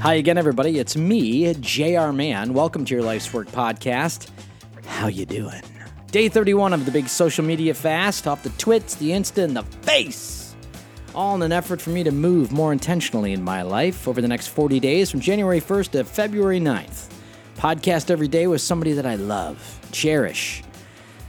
Hi again, everybody. It's me, JR Mahon. Welcome to your Life's Work podcast. How you doing? Day 31 of the big social media fast, off the twits, the insta, and the face. All in an effort for me to move more intentionally in my life over the next 40 days from January 1st to February 9th. Podcast every day with somebody that I love, cherish,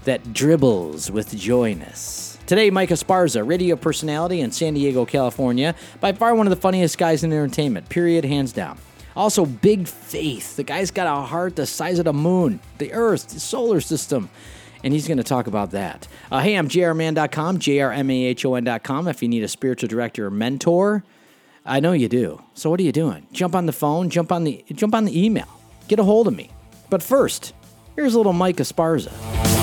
that dribbles with joyness. Today, Mike Esparza, radio personality in San Diego, California, by far one of the funniest guys in entertainment, period, hands down. Also, big faith. The guy's got a heart the size of the moon, the earth, the solar system. And he's going to talk about that. Uh, hey, I'm jrman.com, jrmahon.com. If you need a spiritual director or mentor, I know you do. So what are you doing? Jump on the phone, jump on the jump on the email. Get a hold of me. But first, here's a little Mike Esparza.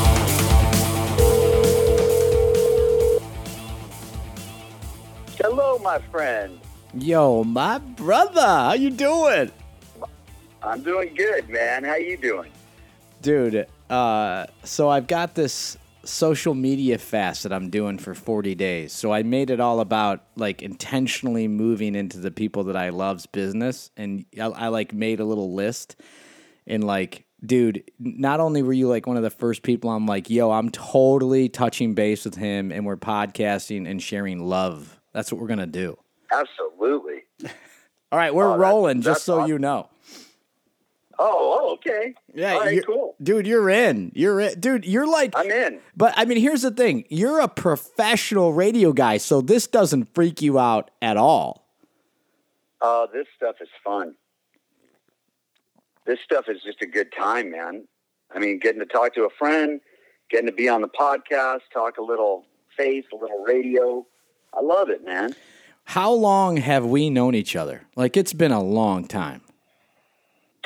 Hello, my friend. Yo, my brother, how you doing? I'm doing good, man. How you doing? Dude, uh, so I've got this social media fast that I'm doing for 40 days. So I made it all about like intentionally moving into the people that I love's business. And I, I like made a little list and like, dude, not only were you like one of the first people I'm like, yo, I'm totally touching base with him and we're podcasting and sharing love. That's what we're going to do. Absolutely. All right, we're Oh, rolling, just that's so awesome. you know. Oh, oh, okay. Yeah, All right, cool. dude, you're in. You're in. Dude, you're like I'm in. But I mean, here's the thing: you're a professional radio guy, so this doesn't freak you out at all. Uh, this stuff is fun. This stuff is just a good time, man. I mean, getting to talk to a friend, getting to be on the podcast, talk a little faith, a little radio. I love it, man. How long have we known each other? Like it's been a long time.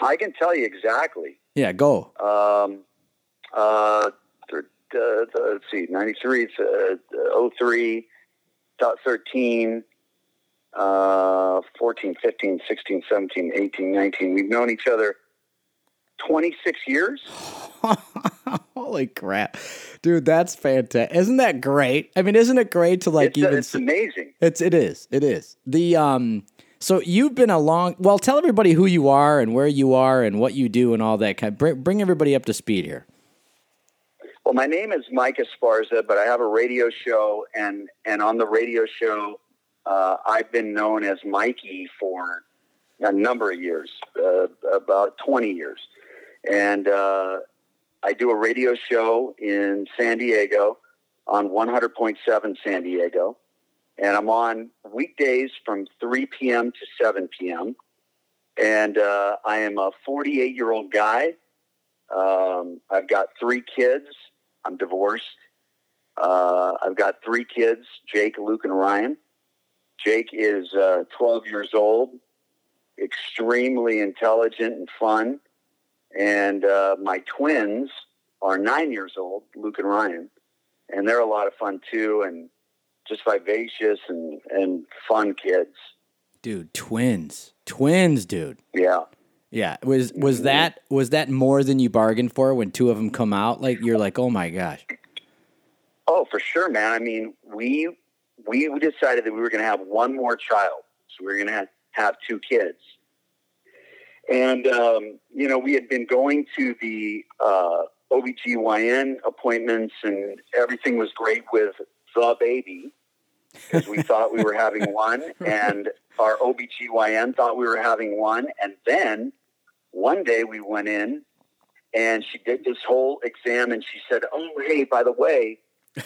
I can tell you exactly. Yeah, go. Um, uh, th- uh, let's see, 93, uh, 03, dot 13, uh, 14, 15, 16, 17, 18, 19. We've known each other 26 years. Holy crap, dude, that's fantastic! Isn't that great? I mean, isn't it great to like it's, uh, even? it's see- amazing. It's it is it is the um. So you've been a long. Well, tell everybody who you are and where you are and what you do and all that kind. Bring, bring everybody up to speed here. Well, my name is Mike Esparza, but I have a radio show, and, and on the radio show, uh, I've been known as Mikey for a number of years, uh, about 20 years. And uh, I do a radio show in San Diego on 100.7 San Diego. And I'm on weekdays from 3 p.m. to 7 p.m. And uh, I am a 48 year old guy. Um, I've got three kids. I'm divorced. Uh, I've got three kids Jake, Luke, and Ryan. Jake is uh, 12 years old, extremely intelligent and fun. And uh, my twins are nine years old, Luke and Ryan. And they're a lot of fun too, and just vivacious and, and fun kids. Dude, twins, twins, dude. Yeah. Yeah, was was that was that more than you bargained for when two of them come out? Like you're like, oh my gosh, Oh, for sure, man. I mean, we we decided that we were going to have one more child, so we were going to have two kids. And um, you know, we had been going to the uh, OBGYN appointments, and everything was great with the baby because we thought we were having one, and our OBGYN thought we were having one, and then one day we went in. And she did this whole exam, and she said, "Oh, hey, by the way,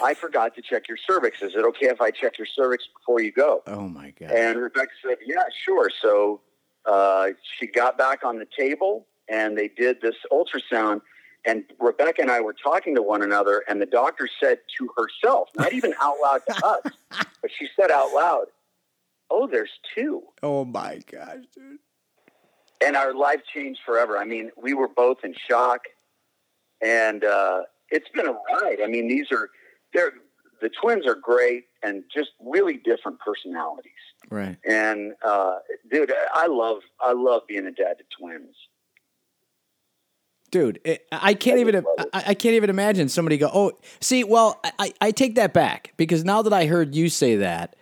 I forgot to check your cervix. Is it okay if I check your cervix before you go? oh my god, And Rebecca said, yeah, sure. So uh, she got back on the table and they did this ultrasound. And Rebecca and I were talking to one another, and the doctor said to herself, not even out loud to us, but she said out loud, Oh, there's two. oh my gosh, dude. And our life changed forever. I mean, we were both in shock, and uh, it's been a ride. I mean, these are, they're, the twins are great and just really different personalities. Right. And uh, dude, I love I love being a dad to twins. Dude, it, I can't I even I, I can't even imagine somebody go. Oh, see, well, I, I I take that back because now that I heard you say that,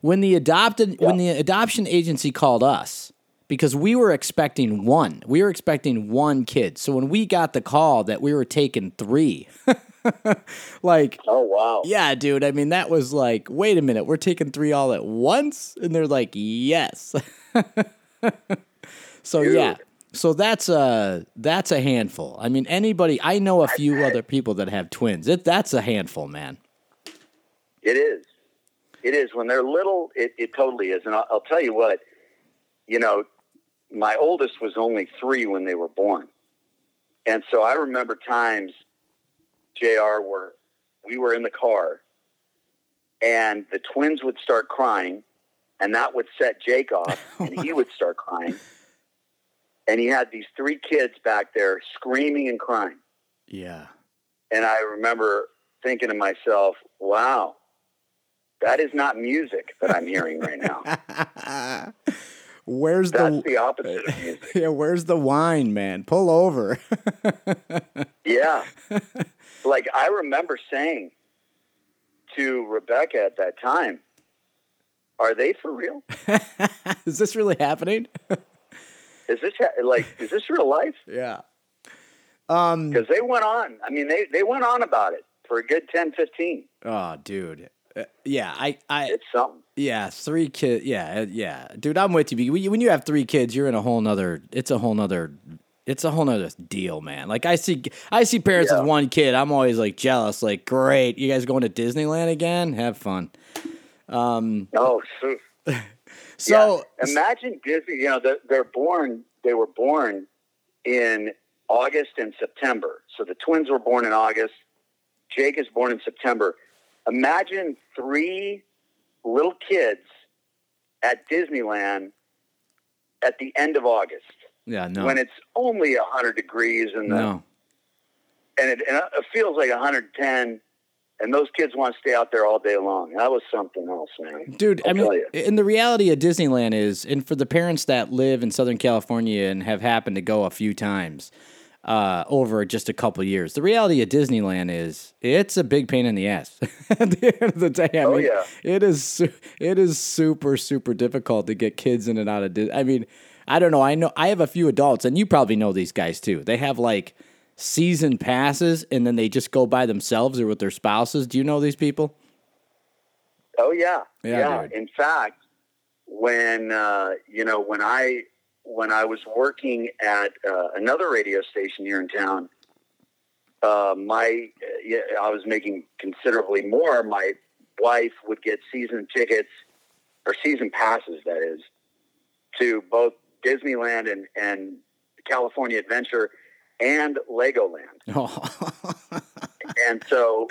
when the adopted when the adoption agency called us because we were expecting one. We were expecting one kid. So when we got the call that we were taking three, like, Oh wow. yeah, dude. I mean, that was like, wait a minute, we're taking three all at once, and they're like, yes. so Dude. yeah, so that's a that's a handful. I mean, anybody. I know a few other people that have twins. It that's a handful, man. It is. It is. When they're little, it, it totally is. And I'll, I'll tell you what, you know, my oldest was only three when they were born. And so I remember times, JR, where we were in the car and the twins would start crying and that would set Jake off and he would start crying. And he had these three kids back there screaming and crying. Yeah. And I remember thinking to myself, wow, that is not music that I'm hearing right now. Where's the That's the the opposite of music. yeah? Where's the wine, man? Pull over. Yeah. Like I remember saying to Rebecca at that time, are they for real? is this really happening? Is this ha- like, is this real life? yeah. Um. Because they went on. I mean, they, they went on about it for a good 10, 15. Oh, dude. Uh, yeah. I. I. It's something. Yeah. Three kids. Yeah. uh, Yeah. Dude, I'm with you. Because When you- when you have three kids, you're in a whole nother. It's a whole nother. It's a whole nother deal, man. Like I see, I see parents Yeah. with one kid. I'm always like jealous. Like, great, you guys going to Disneyland again? Have fun. Um, oh, shoot. So, Yeah. imagine Disney. You know, they're born. They were born in August and September. So the twins were born in August. Jake is born in September. Imagine three little kids at Disneyland at the end of August yeah, no, when it's only hundred degrees and the, no. and, it, and it feels like 110. And those kids want to stay out there all day long. That was something else, man. Dude, I I'll mean, tell and the reality of Disneyland is, and for the parents that live in Southern California and have happened to go a few times uh, over just a couple years, the reality of Disneyland is it's a big pain in the ass. At the end of the day, I Oh, mean, yeah. it is it is super super difficult to get kids in and out of. Dis- I mean, I don't know. I know I have a few adults, and you probably know these guys too. They have like season passes, and then they just go by themselves or with their spouses. Do you know these people? Oh yeah, Yeah, dude. In fact, when uh, you know when I when I was working at uh, another radio station here in town, uh, my yeah, I was making considerably more. My wife would get season tickets or season passes, that is, to both Disneyland and and California Adventure and Legoland. Oh. And so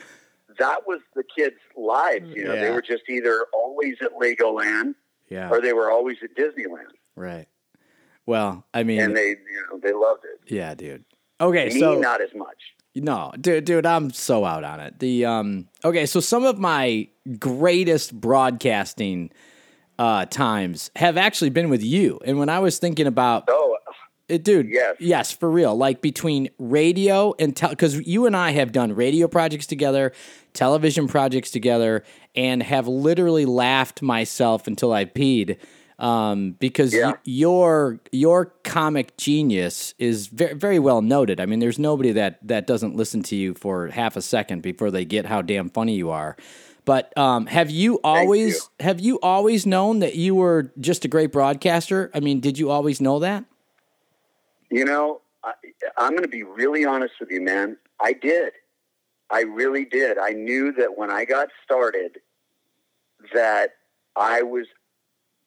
that was the kids' lives. You know, they were just either always at Legoland yeah. or they were always at Disneyland, Right. Well, I mean, and they, you know, they loved it. yeah, dude. Okay, Me, so not as much. no, dude, dude, I'm so out on it. The um, okay, so some of my greatest broadcasting uh times have actually been with you, and when I was thinking about Oh, it, dude. Yes. Yes, for real. Like between radio and tell, because you and I have done radio projects together, television projects together, and have literally laughed myself until I peed. Um, because Yeah. y- your your comic genius is very very well noted. I mean, there's nobody that that doesn't listen to you for half a second before they get how damn funny you are. But um, have you always you. have you always known that you were just a great broadcaster? I mean, did you always know that? you know, I, I'm going to be really honest with you, man. I did. I really did. I knew that when I got started, that I was,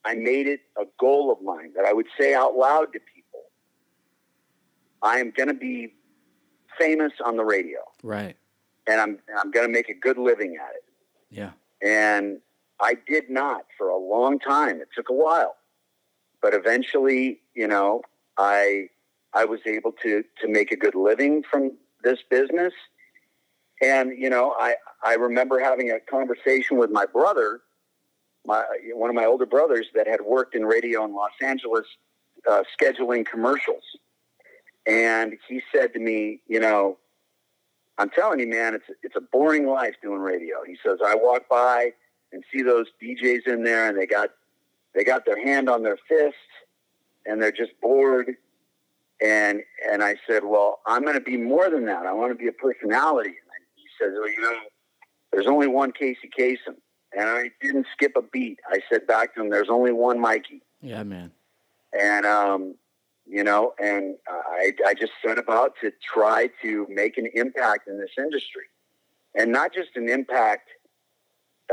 I made it a goal of mine that I would say out loud to people, I am going to be famous on the radio, Right. and I'm I'm going to make a good living at it. Yeah. And I did not for a long time. It took a while, but eventually, you know, I I was able to to make a good living from this business. And you know, I I remember having a conversation with my brother, my one of my older brothers that had worked in radio in Los Angeles, uh, scheduling commercials, and he said to me, you know, I'm telling you, man, it's it's a boring life doing radio. He says I walk by and see those DJs in there, and they got they got their hand on their fist, and they're just bored. And and I said, well, I'm going to be more than that. I want to be a personality. And he says, well, you know, there's only one Casey Kasem. And I didn't skip a beat. I said back to him, there's only one Mikey. Yeah, man. And, um, you know, and I, I just set about to try to make an impact in this industry. And not just an impact,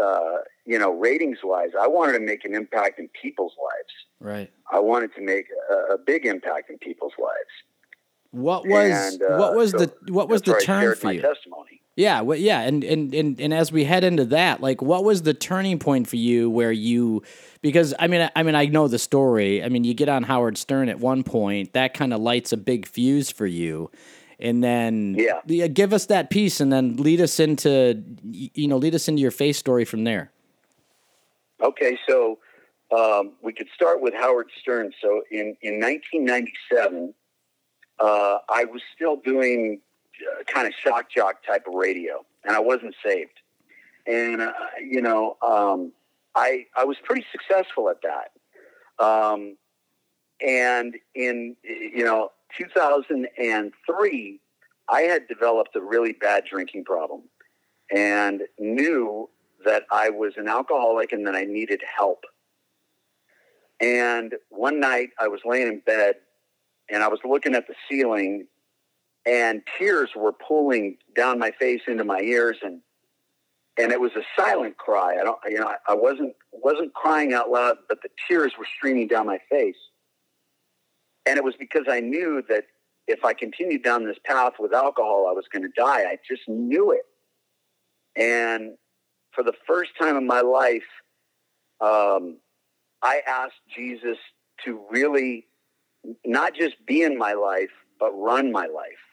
uh, you know, ratings wise. I wanted to make an impact in people's lives. Right. I wanted to make a, a big impact in people's lives. What was And, uh, what was so the what was the where I turn shared for you? Testimony. Yeah, well, yeah, and, and and and as we head into that, like, what was the turning point for you where you? Because I mean, I, I mean, I know the story. I mean, you get on Howard Stern at one point, that kind of lights a big fuse for you, and then Yeah. give us that piece, and then lead us into, you know, lead us into your face story from there. Okay, so um, we could start with Howard Stern. So in, in 1997, uh, I was still doing kind of shock jock type of radio, and I wasn't saved. And, uh, you know, um, I, I was pretty successful at that. Um, and in, you know, 2003, I had developed a really bad drinking problem and knew that I was an alcoholic and that I needed help. And one night I was laying in bed and I was looking at the ceiling and tears were pooling down my face into my ears and and it was a silent cry. I don't you know I wasn't wasn't crying out loud but the tears were streaming down my face. And it was because I knew that if I continued down this path with alcohol I was going to die. I just knew it. And for the first time in my life, um, I asked Jesus to really not just be in my life, but run my life.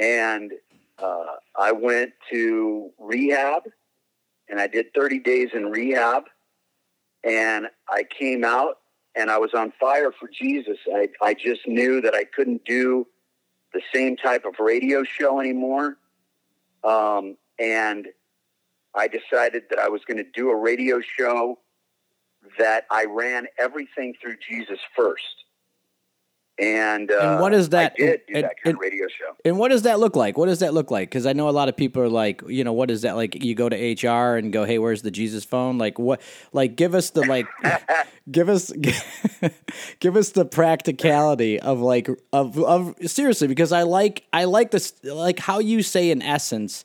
And uh, I went to rehab and I did 30 days in rehab. And I came out and I was on fire for Jesus. I, I just knew that I couldn't do the same type of radio show anymore. Um, and I decided that I was going to do a radio show that I ran everything through Jesus first. And, uh, And what is that- I did do and- that kind and- of radio show. And what does that look like? What does that look like? Because I know a lot of people are like, you know, what is that like? You go to HR and go, hey, where's the Jesus phone? Like what? Like give us the like, give us, give us the practicality of like of of seriously because I like I like this like how you say in essence.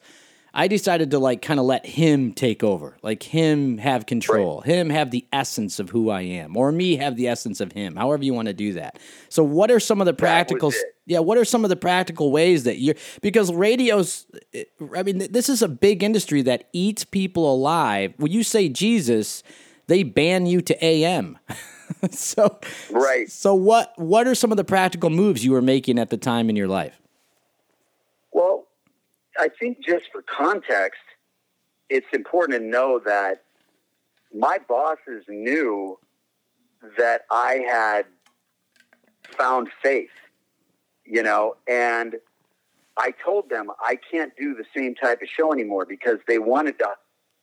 I decided to like kind of let him take over, like him have control, him have the essence of who I am, or me have the essence of him, however you want to do that. So, what are some of the practical? Yeah, what are some of the practical ways that you're because radio's? Eh, I mean, this is a big industry that eats people alive. When you say Jesus, they ban you to AM. so, Right. So, what what are some of the practical moves you were making at the time in your life? I think just for context, it's important to know that my bosses knew that I had found faith, you know, and I told them I can't do the same type of show anymore because they wanted to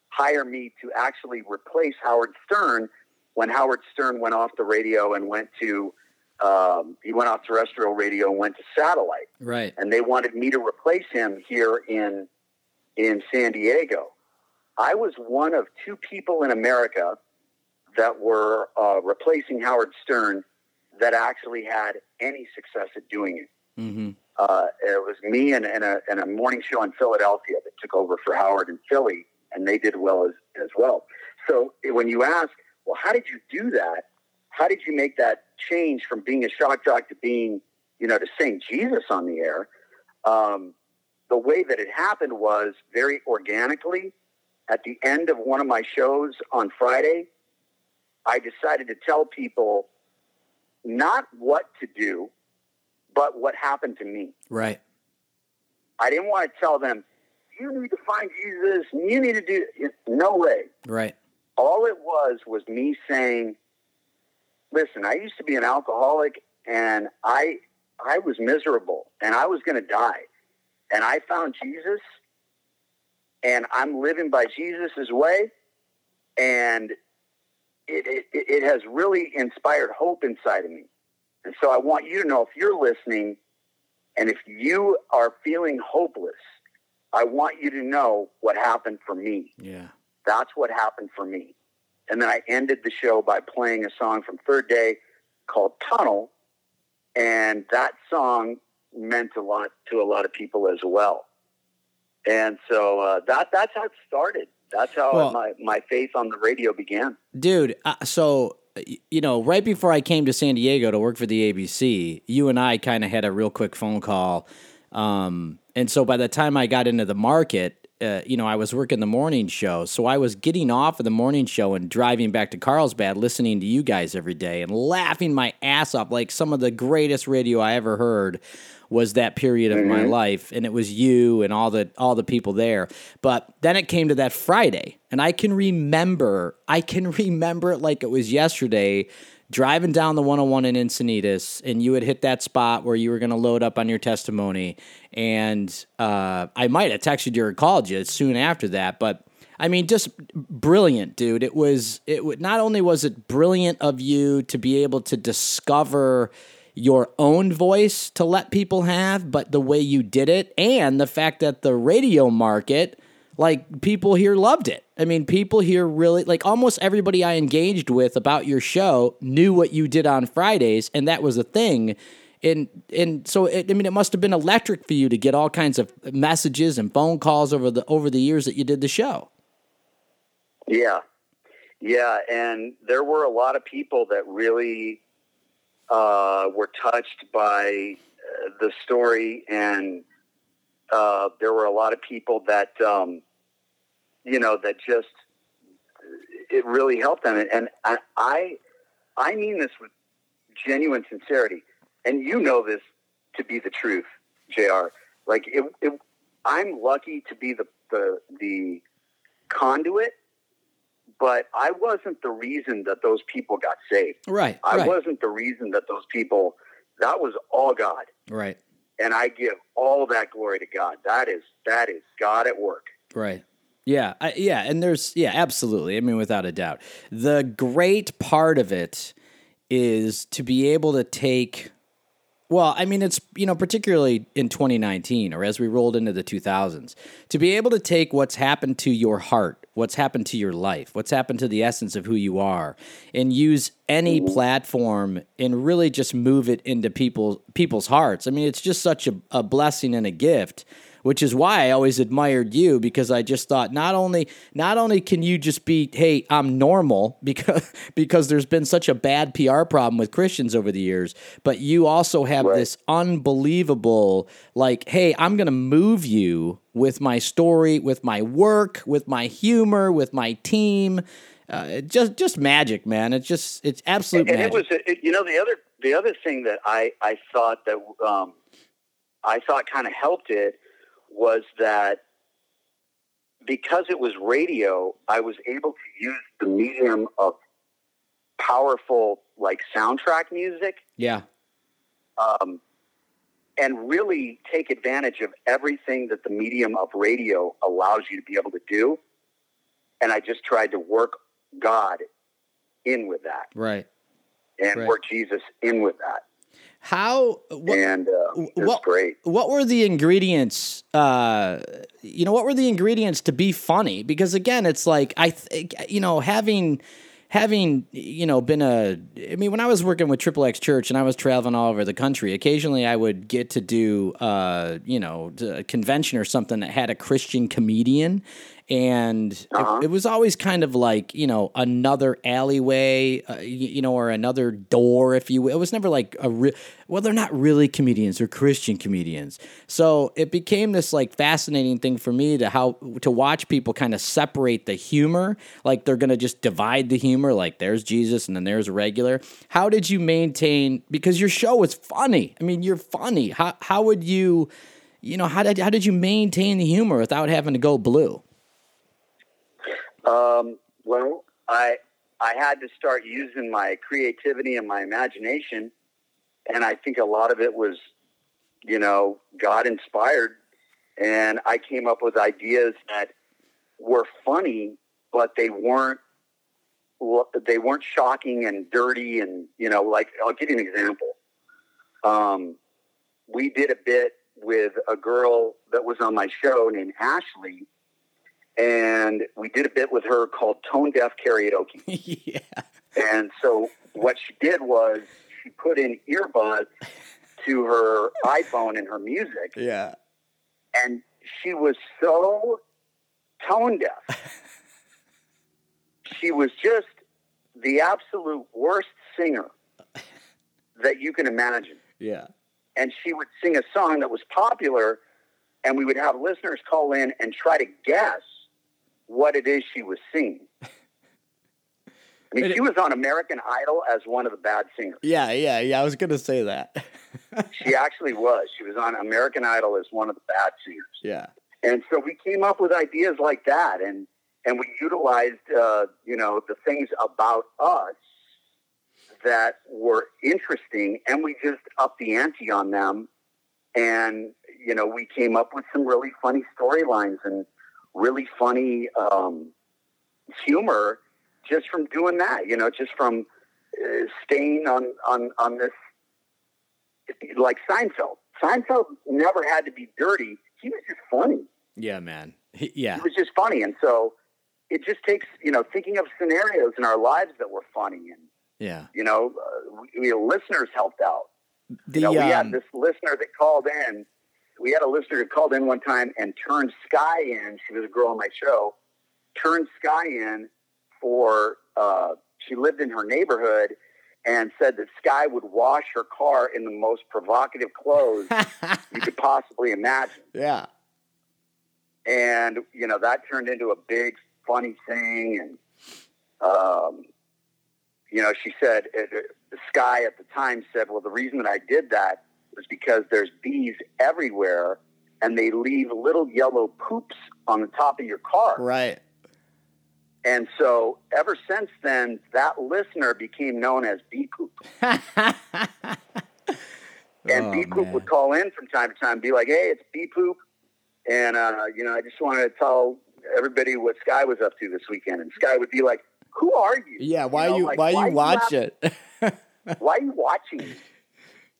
hire me to actually replace Howard Stern when Howard Stern went off the radio and went to um, he went off terrestrial radio and went to satellite Right. and they wanted me to replace him here in in San Diego. I was one of two people in America that were uh, replacing Howard Stern that actually had any success at doing it. Mm-hmm. Uh, it was me and, and, a, and a morning show in Philadelphia that took over for Howard in Philly, and they did well as, as well. So when you ask, well, how did you do that? How did you make that change from being a shock jock to being, you know, to saying Jesus on the air? Um, the way that it happened was very organically. At the end of one of my shows on Friday, I decided to tell people not what to do, but what happened to me. Right. I didn't want to tell them, you need to find Jesus, you need to do no way. Right. All it was was me saying, listen, I used to be an alcoholic and I I was miserable and I was going to die. And I found Jesus and I'm living by Jesus' way and it, it, it has really inspired hope inside of me. And so I want you to know if you're listening and if you are feeling hopeless, I want you to know what happened for me. Yeah. That's what happened for me. And then I ended the show by playing a song from Third Day called Tunnel. And that song meant a lot to a lot of people as well. And so uh, that that's how it started. That's how well, my, my faith on the radio began. Dude, uh, so you know, right before I came to San Diego to work for the ABC, you and I kind of had a real quick phone call. Um, and so by the time I got into the market, uh, you know, I was working the morning show. So I was getting off of the morning show and driving back to Carlsbad, listening to you guys every day and laughing my ass off. Like some of the greatest radio I ever heard was that period of mm-hmm. my life. And it was you and all the, all the people there. But then it came to that Friday and I can remember, I can remember it like it was yesterday driving down the 101 in Encinitas, and you had hit that spot where you were going to load up on your testimony. And uh, I might have texted you or called you soon after that, but I mean, just brilliant, dude. It was it. Not only was it brilliant of you to be able to discover your own voice to let people have, but the way you did it, and the fact that the radio market like people here loved it. I mean, people here really like almost everybody I engaged with about your show knew what you did on Fridays, and that was a thing. And and so it, I mean, it must have been electric for you to get all kinds of messages and phone calls over the over the years that you did the show. Yeah, yeah, and there were a lot of people that really uh, were touched by uh, the story, and uh, there were a lot of people that um, you know, that just it really helped them. And, and I, I mean this with genuine sincerity, and you know this to be the truth, Jr. Like it, it, I'm lucky to be the the the conduit, but I wasn't the reason that those people got saved. Right. I right. wasn't the reason that those people. That was all God. Right. And I give all that glory to God. That is that is God at work. Right. Yeah, I, yeah, and there's yeah, absolutely. I mean, without a doubt, the great part of it is to be able to take. Well, I mean, it's you know particularly in 2019 or as we rolled into the 2000s, to be able to take what's happened to your heart, what's happened to your life, what's happened to the essence of who you are, and use any platform and really just move it into people people's hearts. I mean, it's just such a, a blessing and a gift which is why I always admired you because I just thought not only not only can you just be hey I'm normal because because there's been such a bad PR problem with Christians over the years, but you also have right. this unbelievable like hey I'm going to move you with my story, with my work, with my humor, with my team. Uh, just just magic, man. It's just it's absolute and, and magic. it was you know the other the other thing that I I thought that um, I thought kind of helped it was that because it was radio, I was able to use the medium of powerful, like soundtrack music. Yeah. Um, and really take advantage of everything that the medium of radio allows you to be able to do. And I just tried to work God in with that. Right. And right. work Jesus in with that. How what, and uh, what, great. What were the ingredients? Uh, you know, what were the ingredients to be funny? Because again, it's like I, th- you know, having having you know been a i mean when i was working with triple x church and i was traveling all over the country occasionally i would get to do uh, you know a convention or something that had a christian comedian and uh-huh. it, it, was always kind of like you know another alleyway, uh, you, you, know, or another door, if you will. It was never like a real. Well, they're not really comedians; they're Christian comedians. So it became this like fascinating thing for me to how to watch people kind of separate the humor, like they're gonna just divide the humor, like there's Jesus and then there's regular. How did you maintain? Because your show was funny. I mean, you're funny. How how would you? You know, how did how did you maintain the humor without having to go blue? Um, well, I I had to start using my creativity and my imagination, and I think a lot of it was, you know, God inspired, and I came up with ideas that were funny, but they weren't they weren't shocking and dirty and you know like I'll give you an example. Um, we did a bit with a girl that was on my show named Ashley, and we did a bit with her called Tone Deaf Karaoke. yeah. And so what she did was she put in earbuds to her iPhone and her music. Yeah. And she was so tone deaf. she was just the absolute worst singer that you can imagine. Yeah. And she would sing a song that was popular, and we would have listeners call in and try to guess what it is she was singing. I mean, she was on American Idol as one of the bad singers. Yeah, yeah, yeah. I was going to say that. she actually was. She was on American Idol as one of the bad singers. Yeah. And so we came up with ideas like that, and and we utilized, uh, you know, the things about us that were interesting, and we just upped the ante on them, and you know, we came up with some really funny storylines and really funny um, humor just from doing that. You know, just from uh, staying on on on this like Seinfeld. Seinfeld never had to be dirty. He was just funny. Yeah, man. He, yeah. He was just funny, and so it just takes you know thinking of scenarios in our lives that were funny, and yeah, you know, uh, we, listeners helped out. The, you know, we um, had this listener that called in. We had a listener who called in one time and turned Sky in. She was a girl on my show. Turned Sky in for. Uh, she lived in her neighborhood and said that Sky would wash her car in the most provocative clothes you could possibly imagine. yeah. And you know that turned into a big funny thing, and um, you know she said uh, Sky at the time said, "Well, the reason that I did that was because there's bees everywhere, and they leave little yellow poops on the top of your car." Right. And so ever since then, that listener became known as Bee Poop. And Oh, Bee Poop man. would call in from time to time, and be like, "Hey, it's Bee Poop," and uh, you know, I just wanted to tell everybody what Sky was up to this weekend. And Sky would be like, "Who are you? Yeah. Why know, you like, why, you watch have- it? Why are you watching?"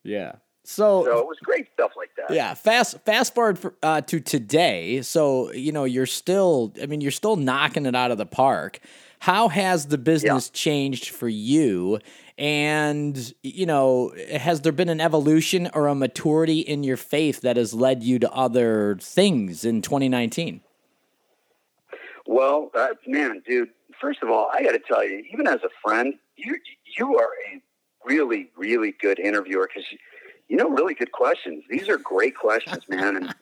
yeah. So, So it was great stuff like that. yeah, fast fast forward for, uh, to today. So you know you're still. I mean, you're still knocking it out of the park. How has the business changed for you? And you know, has there been an evolution or a maturity in your faith that has led you to other things in 2019? Well, uh, man, dude. First of all, I got to tell you, even as a friend, you you are a really really good interviewer because you, know really good questions. These are great questions, man. And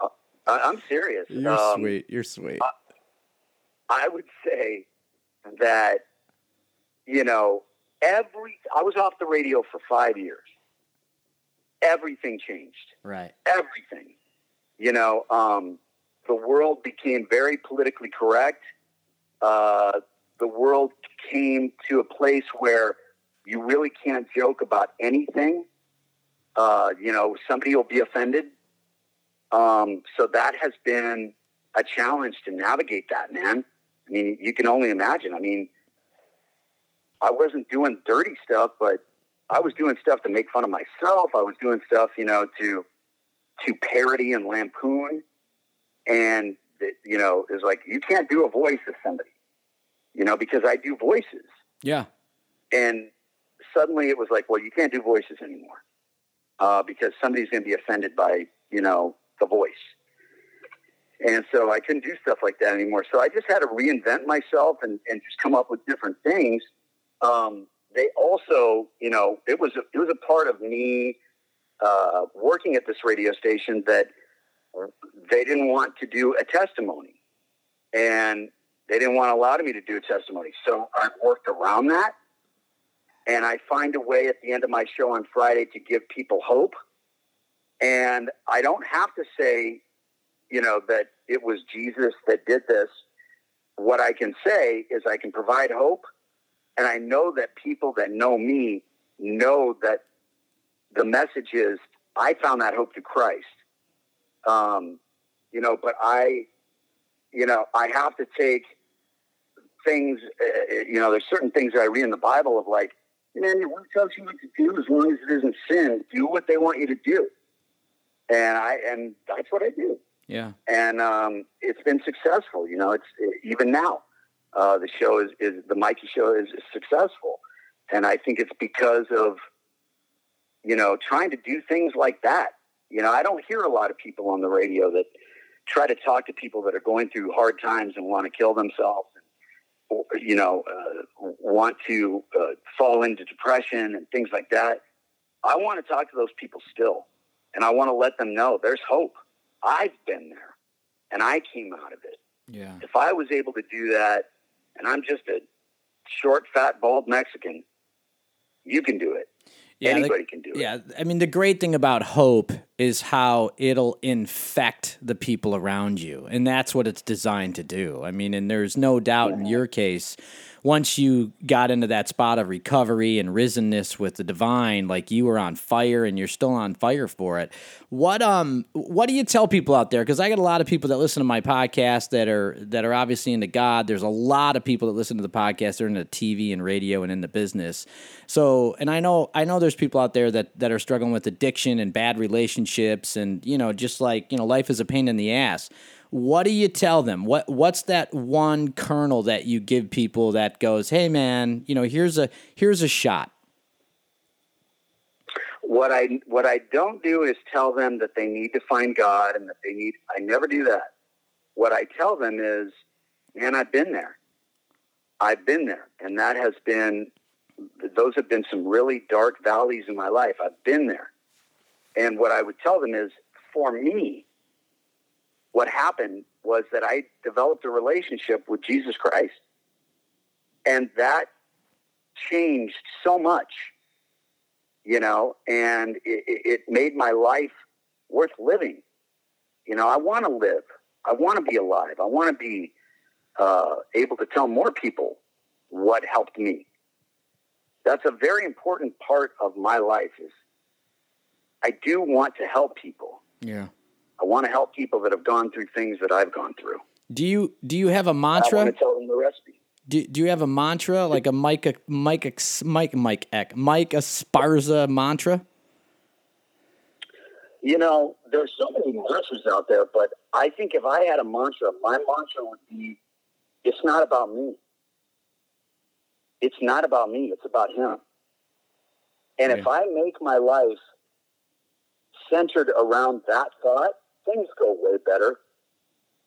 uh, I, I'm serious. You're Um, sweet. You're sweet. I would say that, you know, every, I was off the radio for five years. Everything changed. right. Everything. You know, um, the world became very politically correct. Uh, the world came to a place where you really can't joke about anything. Uh, you know, somebody will be offended. Um, so that has been a challenge to navigate that, man. I mean, you can only imagine. I mean, I wasn't doing dirty stuff, but I was doing stuff to make fun of myself. I was doing stuff, you know, to to parody and lampoon, and you know, it's like you can't do a voice of somebody, you know, because I do voices, Yeah. and suddenly it was like, well, you can't do voices anymore uh, because somebody's going to be offended by you know the voice. And so I couldn't do stuff like that anymore. So I just had to reinvent myself and, and just come up with different things. Um, they also, you know, it was a, it was a part of me uh, working at this radio station that they didn't want to do a testimony, and they didn't want to allow me to do a testimony. So I worked around that, and I find a way at the end of my show on Friday to give people hope. And I don't have to say, you know, that it was Jesus that did this. What I can say is I can provide hope. And I know that people that know me know that the message is I found that hope through Christ. Um, you know, but I, you know, I have to take things, uh, you know, there's certain things that I read in the Bible of like, man, what tells you what to do as long as it isn't sin. Do what they want you to do, and I and that's what I do. Yeah. And um, it's been successful. You know, it's even now uh, the show is, is the Mikey show is, is successful, and I think it's because of you know trying to do things like that. You know, I don't hear a lot of people on the radio that try to talk to people that are going through hard times and want to kill themselves. Or, you know, uh, want to uh, fall into depression and things like that. I want to talk to those people still, and I want to let them know there's hope. I've been there, and I came out of it. Yeah. If I was able to do that, and I'm just a short, fat, bald Mexican, you can do it. Yeah, Anybody the, can do it. Yeah, I mean the great thing about hope is how it'll infect the people around you, and that's what it's designed to do. I mean, and there's no doubt in your case, once you got into that spot of recovery and risenness with the divine, like you were on fire and you're still on fire for it. What um what do you tell people out there? Because I got a lot of people that listen to my podcast that are that are obviously into God. There's a lot of people that listen to the podcast. They're into TV and radio and in the business. So, and I know I know there's people out there that that are struggling with addiction and bad relationships, and you know, just like you know, life is a pain in the ass. What do you tell them? What what's that one kernel that you give people that goes, "Hey man, you know, here's a here's a shot." What I what I don't do is tell them that they need to find God and that they need. I never do that. What I tell them is, man, I've been there. I've been there, and that has been. Those have been some really dark valleys in my life. I've been there, and what I would tell them is, for me, what happened was that I developed a relationship with Jesus Christ. And that changed so much, you know, and it, it made my life worth living. You know, I want to live. I want to be alive. I want to be uh, able to tell more people what helped me. That's a very important part of my life is I do want to help people. Yeah. I want to help people that have gone through things that I've gone through. Do you do you have a mantra? I want to tell them the recipe. Do, do you have a mantra like a Mike Mike Mike Mike Eck Mike Esparza mantra? You know, there's so many mantras out there, but I think if I had a mantra, my mantra would be, "It's not about me. It's not about me. It's about Him." And if I make my life centered around that thought, things go way better.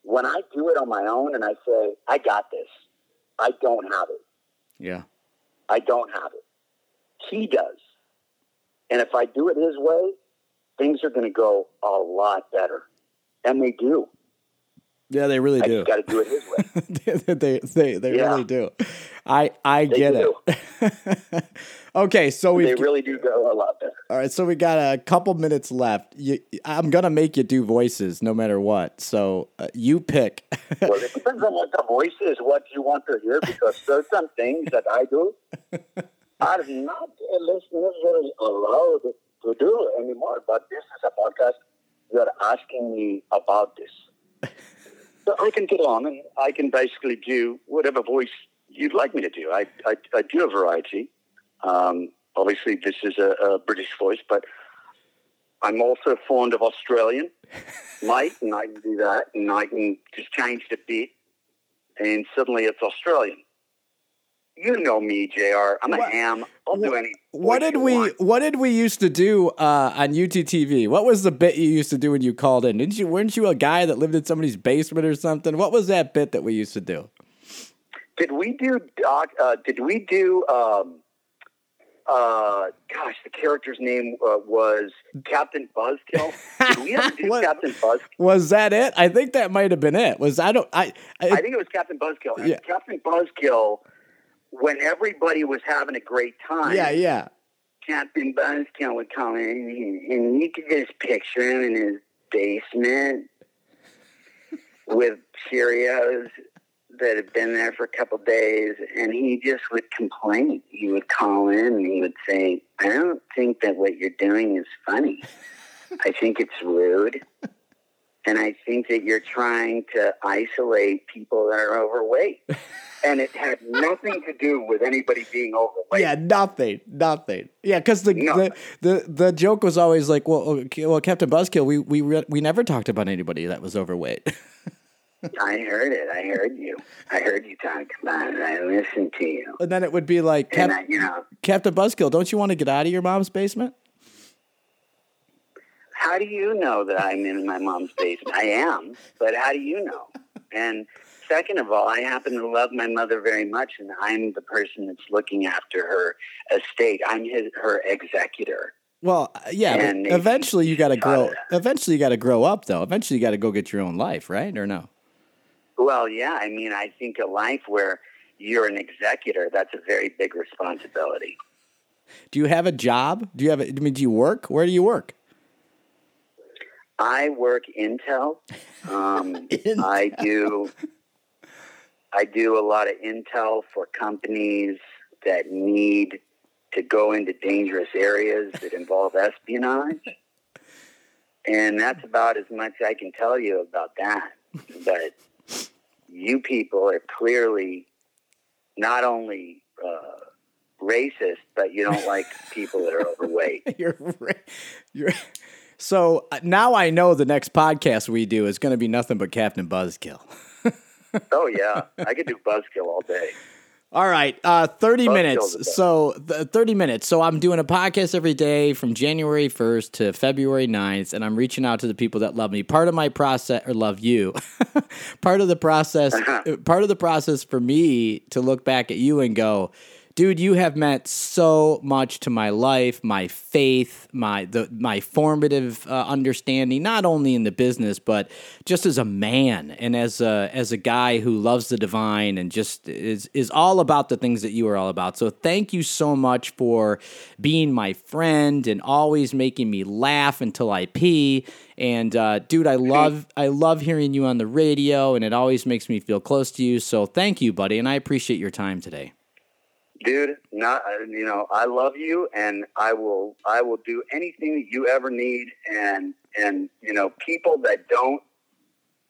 When I do it on my own and I say, "I got this," I don't have it. Yeah. I don't have it. He does. And if I do it his way, things are going to go a lot better. And they do. Yeah, they really I do. got to do it his way. they they they Yeah. really do. I I They get do. it. okay, so we They really do go a lot better. all right. So we got a couple minutes left. You, I'm gonna make you do voices no matter what. So uh, you pick. Well, it depends on what the voice is, what you want to hear, because there's some things that I do are not necessarily allowed to do anymore. But this is a podcast. You're asking me about this. So I can get on and I can basically do whatever voice you'd like me to do. I, I, I do a variety. Um, obviously, this is a, a British voice, but I'm also fond of Australian. Mike, and I can do that, and I can just change the beat, and suddenly it's Australian. You know me, Jr. I'm a What- ham. I'll do any. what did we want. What did we used to do uh, on UTTV? What was the bit you used to do when you called in? Didn't you? Weren't you a guy that lived in somebody's basement or something? What was that bit that we used to do? Did we do doc? Uh, did we do? Um, uh, gosh, the character's name uh, was Captain Buzzkill. Did we ever do What- Captain Buzz? Was that it? I think that might have been it. Was I don't I, I, I think it was Captain Buzzkill. Yeah. Captain Buzzkill, when everybody was having a great time. yeah yeah Captain Buzzkill would come in, and you could just picture him in his basement with Cheerios that had been there for a couple days, and he just would complain. He would call in and he would say, "I don't think that what you're doing is funny. I think it's rude." And I think that you're trying to isolate people that are overweight. and it had nothing to do with anybody being overweight. Yeah, nothing, nothing. Yeah, because the, Nothing. the the the joke was always like, well, okay, well, Captain Buzzkill, we we re- we never talked about anybody that was overweight. I heard it. I heard you. I heard you talk about it. I listened to you. and then it would be like, Cap- I, you know, Captain Buzzkill, don't you want to get out of your mom's basement? how do you know that I'm in my mom's basement? I am, but how do you know? And second of all, I happen to love my mother very much, and I'm the person that's looking after her estate. I'm his, her executor. Well, yeah, but And eventually you got to grow. Eventually you got to grow up, though. Eventually you got to go get your own life, right? Or no? Well, yeah, I mean, I think a life where you're an executor, that's a very big responsibility. Do you have a job? Do you have? A, I mean, do you work? Where do you work? I work Intel. Um, Intel. I do. I do a lot of intel for companies that need to go into dangerous areas that involve espionage, and that's about as much I can tell you about that. But you people are clearly not only uh, racist, but you don't like people that are overweight. you're. You're. So uh, now I know the next podcast we do is going to be nothing but Captain Buzzkill. Oh yeah, I could do buzzkill all day. All right, uh, 30 Buzzkill's minutes. So, th- 30 minutes. So, I'm doing a podcast every day from January 1st to February 9th, and I'm reaching out to the people that love me. Part of my process, or love you, part of the process, part of the process for me to look back at you and go, dude, you have meant so much to my life, my faith, my the my formative uh, understanding, not only in the business but just as a man and as a as a guy who loves the divine and just is is all about the things that you are all about. So thank you so much for being my friend and always making me laugh until I pee. And uh, dude, I love I love hearing you on the radio, and it always makes me feel close to you. So thank you, buddy, and I appreciate your time today. Dude not you know i love you and i will i will do anything that you ever need. And and you know people that don't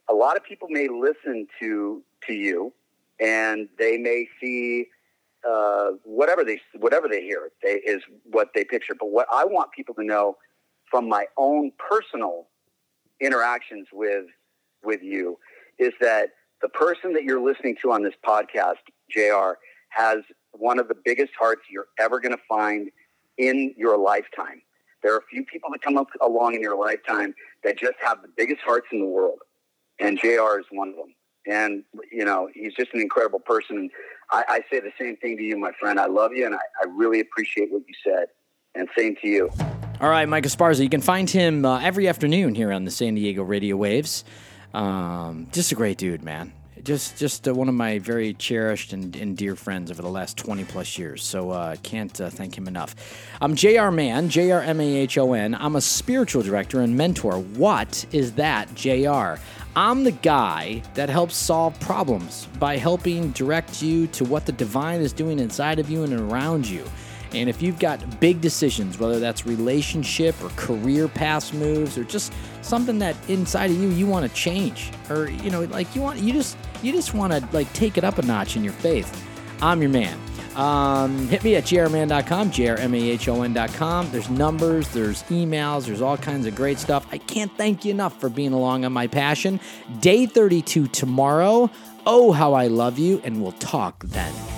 a lot of people may listen to to you and they may see uh, whatever they whatever they hear they, is what they picture. But what i want people to know from my own personal interactions with with you is that the person that you're listening to on this podcast jr has one of the biggest hearts you're ever going to find in your lifetime. There are a few people that come up along in your lifetime that just have the biggest hearts in the world, and JR is one of them. And you know, he's just an incredible person. And I, I say the same thing to you, my friend. I love you, and I, I really appreciate what you said. And same to you. All right, Mike Esparza. You can find him uh, every afternoon here on the San Diego radio waves. Um, just a great dude, man. Just, just uh, one of my very cherished and, and dear friends over the last 20 plus years. So uh, can't uh, thank him enough. I'm JR Mahon, J R M A H O N. I'm a spiritual director and mentor. What is that, JR? I'm the guy that helps solve problems by helping direct you to what the divine is doing inside of you and around you. And if you've got big decisions, whether that's relationship or career path moves or just something that inside of you you want to change or you know like you want you just you just want to like take it up a notch in your faith, I'm your man. Um, hit me at jrman.com, jrmahon.com. There's numbers, there's emails, there's all kinds of great stuff. I can't thank you enough for being along on my passion. Day 32 tomorrow. Oh, how I love you, and we'll talk then.